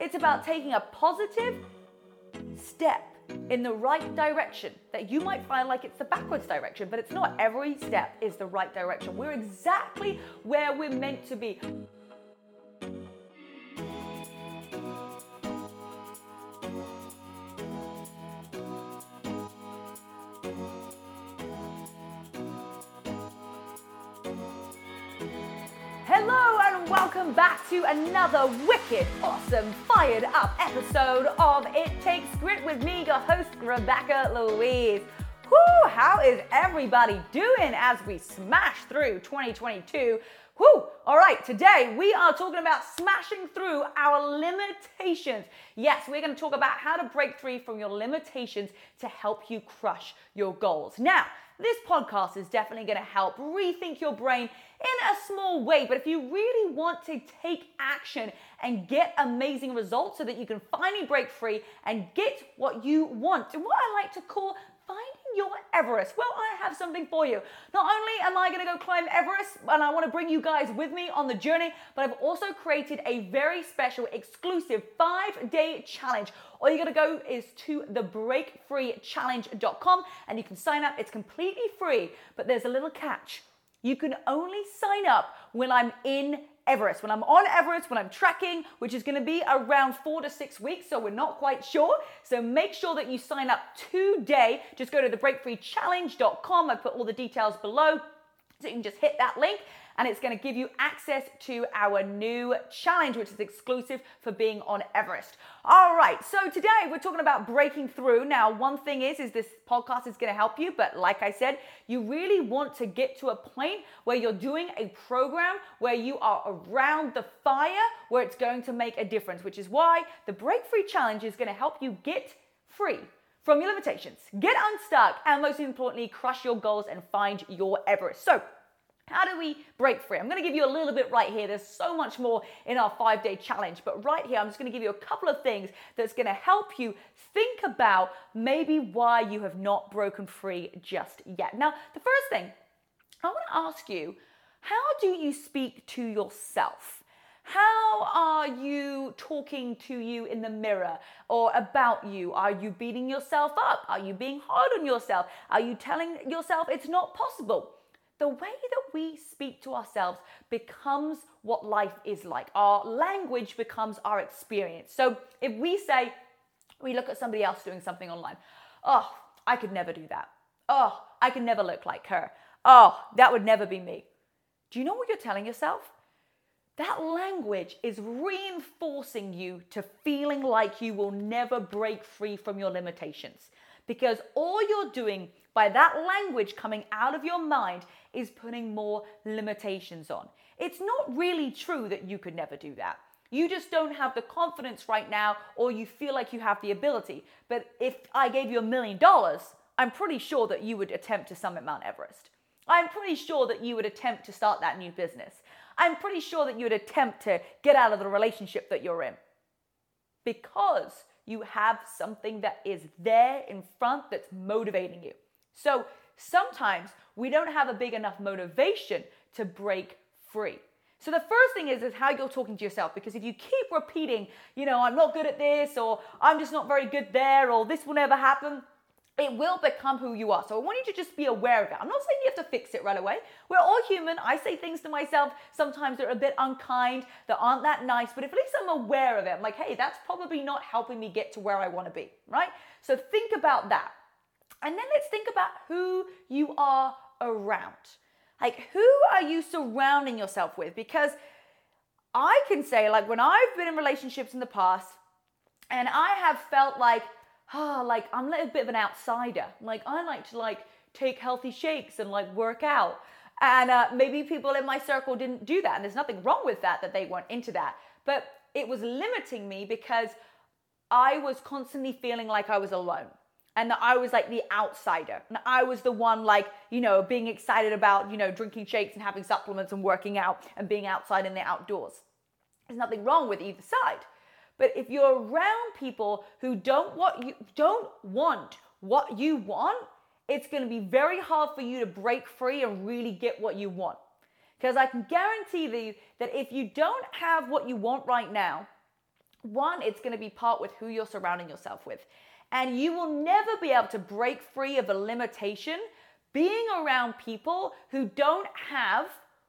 It's about taking a positive step in the right direction that you might find like it's the backwards direction, but it's not. Every step is the right direction. We're exactly where we're meant to be. Welcome back to another wicked, awesome, fired up episode of It Takes Grit with me, your host, Rebecca Louise. Whoo, how is everybody doing as we smash through 2022? Whoo, all right, today we are talking about smashing through our limitations. Yes, we're going to talk about how to break free from your limitations to help you crush your goals. Now, this podcast is definitely going to help rethink your brain in a small way. But if you really want to take action and get amazing results so that you can finally break free and get what you want, what I like to call finding your Everest. Well, I have something for you. Not only am I going to go climb Everest and I want to bring you guys with me on the journey, but I've also created a very special exclusive five day challenge. All you got to go is to thebreakfreechallenge.com and you can sign up. It's completely free, but there's a little catch. You can only sign up when I'm in Everest. When I'm on Everest, when I'm tracking, which is going to be around four to six weeks, so we're not quite sure. So make sure that you sign up today. Just go to thebreakfreechallenge.com. I put all the details below. So you can just hit that link and it's going to give you access to our new challenge, which is exclusive for being on Everest. All right, so today we're talking about breaking through. Now, one thing is, is this podcast is going to help you, but like I said, you really want to get to a point where you're doing a program where you are around the fire, where it's going to make a difference, which is why the Break Free Challenge is going to help you get free from your limitations, get unstuck, and most importantly, crush your goals and find your Everest. So, how do we break free? I'm going to give you a little bit right here. There's so much more in our five day challenge, but right here, I'm just going to give you a couple of things that's going to help you think about maybe why you have not broken free just yet. Now, the first thing I want to ask you how do you speak to yourself? How are you talking to you in the mirror or about you? Are you beating yourself up? Are you being hard on yourself? Are you telling yourself it's not possible? The way that we speak to ourselves becomes what life is like. Our language becomes our experience. So if we say, we look at somebody else doing something online, oh, I could never do that. Oh, I could never look like her. Oh, that would never be me. Do you know what you're telling yourself? That language is reinforcing you to feeling like you will never break free from your limitations. Because all you're doing by that language coming out of your mind is putting more limitations on. It's not really true that you could never do that. You just don't have the confidence right now, or you feel like you have the ability. But if I gave you a million dollars, I'm pretty sure that you would attempt to summit Mount Everest. I'm pretty sure that you would attempt to start that new business. I'm pretty sure that you would attempt to get out of the relationship that you're in. Because you have something that is there in front that's motivating you. So sometimes we don't have a big enough motivation to break free. So the first thing is is how you're talking to yourself because if you keep repeating, you know, I'm not good at this or I'm just not very good there or this will never happen, it will become who you are. So I want you to just be aware of it. I'm not saying you have to fix it right away. We're all human. I say things to myself sometimes that are a bit unkind, that aren't that nice, but at least I'm aware of it, I'm like, hey, that's probably not helping me get to where I want to be, right? So think about that. And then let's think about who you are around. Like, who are you surrounding yourself with? Because I can say, like, when I've been in relationships in the past and I have felt like, oh, like I'm a little bit of an outsider. Like, I like to, like, take healthy shakes and, like, work out. And uh, maybe people in my circle didn't do that. And there's nothing wrong with that, that they weren't into that. But it was limiting me because I was constantly feeling like I was alone and that I was like the outsider. And I was the one like, you know, being excited about, you know, drinking shakes and having supplements and working out and being outside in the outdoors. There's nothing wrong with either side. But if you're around people who don't what you don't want what you want, it's going to be very hard for you to break free and really get what you want. Because I can guarantee you that if you don't have what you want right now, One, it's going to be part with who you're surrounding yourself with. And you will never be able to break free of a limitation being around people who don't have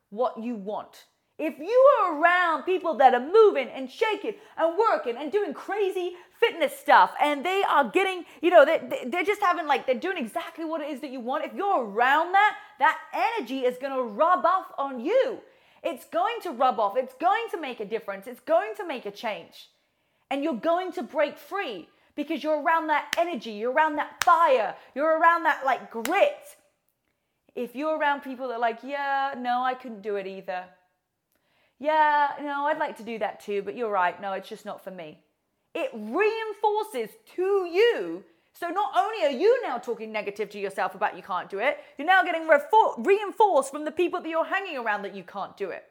what you want. If you are around people that are moving and shaking and working and doing crazy fitness stuff and they are getting, you know, they, they're just having like, they're doing exactly what it is that you want, if you're around that, that energy is going to rub off on you. It's going to rub off. It's going to make a difference. It's going to make a change. And you're going to break free because you're around that energy, you're around that fire, you're around that like grit. If you're around people that are like, yeah, no, I couldn't do it either. Yeah, no, I'd like to do that too, but you're right, no, it's just not for me. It reinforces to you. So not only are you now talking negative to yourself about you can't do it, you're now getting reinforced from the people that you're hanging around that you can't do it.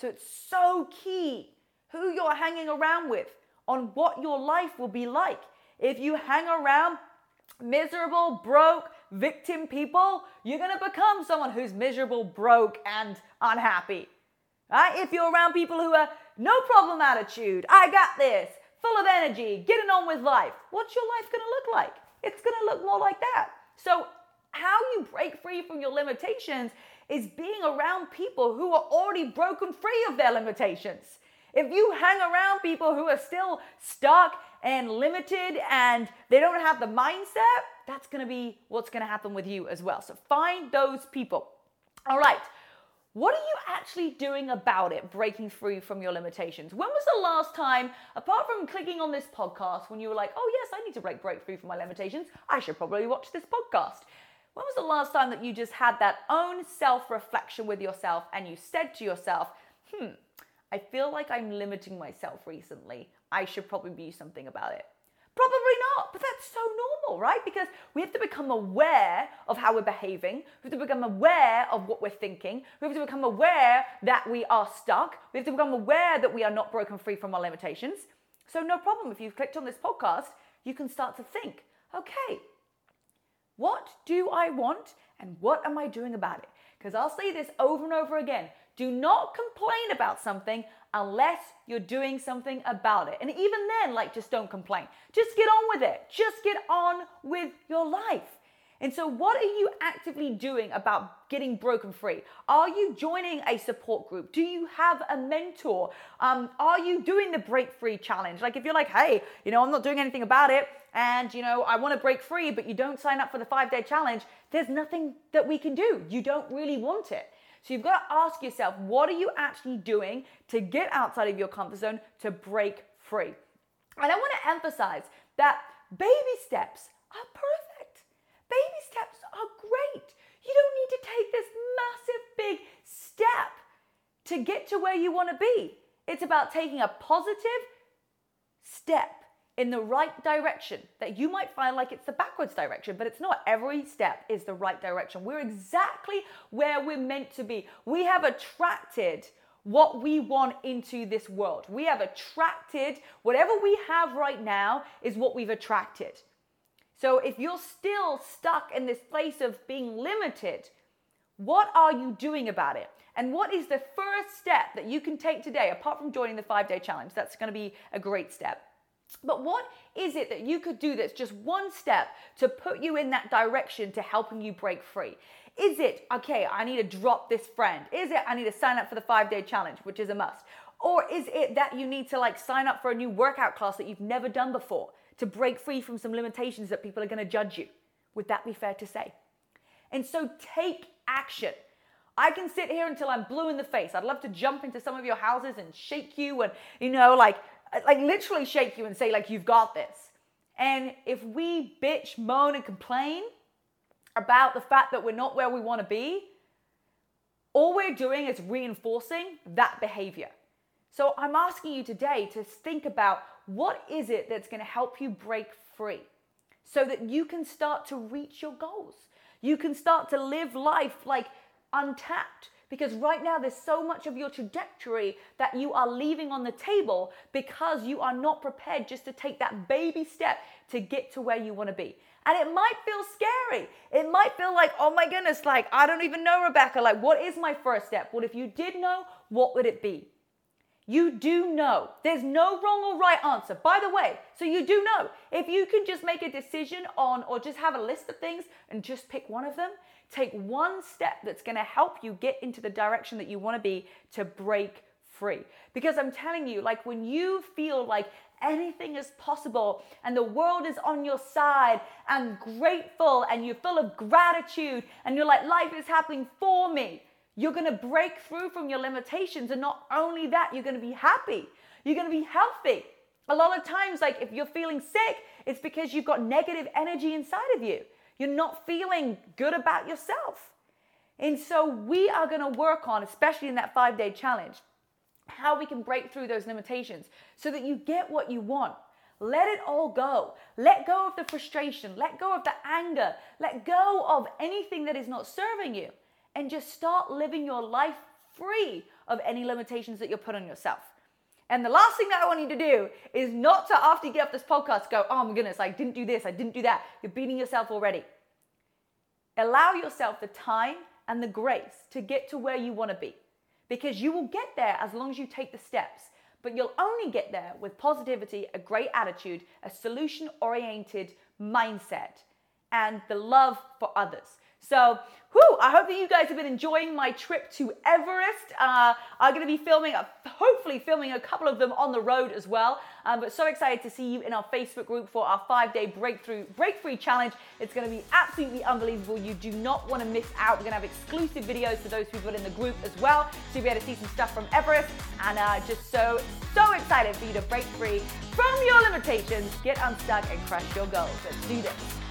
So it's so key who you're hanging around with on what your life will be like. If you hang around miserable, broke, victim people, you're going to become someone who's miserable, broke, and unhappy. Right? If you're around people who are no problem attitude, I got this, full of energy, getting on with life, what's your life going to look like? It's going to look more like that. So, how you break free from your limitations is being around people who are already broken free of their limitations. If you hang around people who are still stuck and limited and they don't have the mindset, that's to be what's to happen with you as well. So find those people. All right. What are you actually doing about it, breaking free from your limitations? When was the last time, apart from clicking on this podcast, when you were like, oh, yes, I need to break, break free from my limitations, I should probably watch this podcast? When was the last time that you just had that own self reflection with yourself and you said to yourself, hmm, I feel like I'm limiting myself recently. I should probably do something about it. Probably not, but that's so normal, right? Because we have to become aware of how we're behaving. We have to become aware of what we're thinking. We have to become aware that we are stuck. We have to become aware that we are not broken free from our limitations. So, no problem. If you've clicked on this podcast, you can start to think okay, what do I want and what am I doing about it? Because I'll say this over and over again do not complain about something unless you're doing something about it. And even then, like, just don't complain. Just get on with it. Just get on with your life. And so, what are you actively doing about getting broken free? Are you joining a support group? Do you have a mentor? Um, are you doing the break free challenge? Like, if you're like, hey, you know, I'm not doing anything about it, and you know, I want to break free, but you don't sign up for the five day challenge, there's nothing that we can do. You don't really want it. So you've got to ask yourself, what are you actually doing to get outside of your comfort zone to break free? And I want to emphasize that baby steps are perfect. Baby steps are great. You don't need to take this massive big step to get to where you want to be. It's about taking a positive step in the right direction that you might find like it's the backwards direction, but it's not. Every step is the right direction. We're exactly where we're meant to be. We have attracted what we want into this world. We have attracted whatever we have right now is what we've attracted. So if you're still stuck in this place of being limited, what are you doing about it? And what is the first step that you can take today, apart from joining the five day challenge? That's going to be a great step. But what is it that you could do that's just one step to put you in that direction to helping you break free? Is it, okay, I need to drop this friend? Is it, I need to sign up for the five day challenge, which is a must? Or is it that you need to like sign up for a new workout class that you've never done before to break free from some limitations that people are going to judge you? Would that be fair to say? And so take action. I can sit here until I'm blue in the face. I'd love to jump into some of your houses and shake you and, you know, like Uh, like literally shake you and say like you've got this. And if we bitch, moan and complain about the fact that we're not where we want to be, all we're doing is reinforcing that behavior. So I'm asking you today to think about what is it that's going to help you break free so that you can start to reach your goals. You can start to live life like untapped because right now, there's so much of your trajectory that you are leaving on the table because you are not prepared just to take that baby step to get to where you want to be. And it might feel scary. It might feel like, oh my goodness, like, I don't even know, Rebecca. Like, what is my first step? Well, if you did know, what would it be? You do know. There's no wrong or right answer. By the way, so you do know. If you can just make a decision on, or just have a list of things and just pick one of them, take one step that's gonna help you get into the direction that you wanna be to break free. Because I'm telling you, like when you feel like anything is possible and the world is on your side and grateful and you're full of gratitude and you're like, life is happening for me you're going to break through from your limitations. And not only that, you're going to be happy. You're going to be healthy. A lot of times, like if you're feeling sick, it's because you've got negative energy inside of you. You're not feeling good about yourself. And so we are going to work on, especially in that five day challenge, how we can break through those limitations so that you get what you want. Let it all go. Let go of the frustration. Let go of the anger. Let go of anything that is not serving you and just start living your life free of any limitations that you're put on yourself. And the last thing that I want you to do is not to, after you get off this podcast, go, oh my goodness, I didn't do this, I didn't do that. You're beating yourself already. Allow yourself the time and the grace to get to where you want to be because you will get there as long as you take the steps. But you'll only get there with positivity, a great attitude, a solution oriented mindset, and the love for others. So, whew, I hope that you guys have been enjoying my trip to Everest. Uh, I'm going to be filming, a, hopefully filming a couple of them on the road as well. Um, but so excited to see you in our Facebook group for our five-day breakthrough break free challenge. It's going to be absolutely unbelievable. You do not want to miss out. We're going to have exclusive videos for those people in the group as well, so you'll be able to see some stuff from Everest. And uh, just so so excited for you to break free from your limitations, get unstuck, and crush your goals. Let's do this.